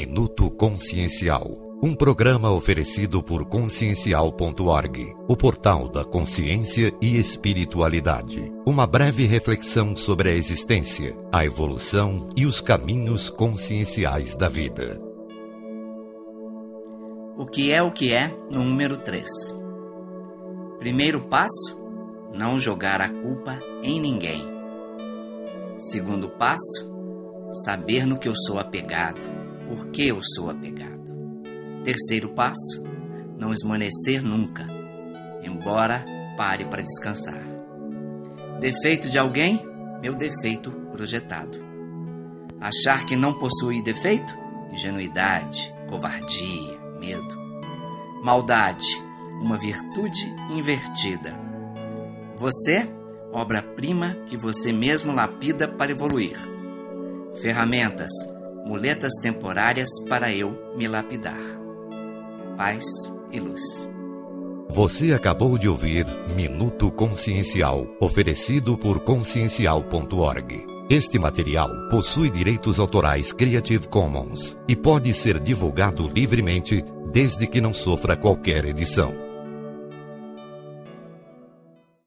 Minuto Consciencial. Um programa oferecido por consciencial.org, o portal da consciência e espiritualidade. Uma breve reflexão sobre a existência, a evolução e os caminhos conscienciais da vida. O que é o que é, número 3. Primeiro passo: não jogar a culpa em ninguém. Segundo passo: saber no que eu sou apegado, por que eu sou apegado. Terceiro passo: não esmorecer nunca, embora pare para descansar. Defeito de alguém? Meu defeito projetado. Achar que não possui defeito? Ingenuidade, covardia, medo. Maldade, uma virtude invertida. Você, obra-prima que você mesmo lapida para evoluir. Ferramentas, muletas temporárias para eu me lapidar. Paz e luz. Você acabou de ouvir Minuto Consciencial, oferecido por consciencial.org. Este material possui direitos autorais Creative Commons e pode ser divulgado livremente desde que não sofra qualquer edição.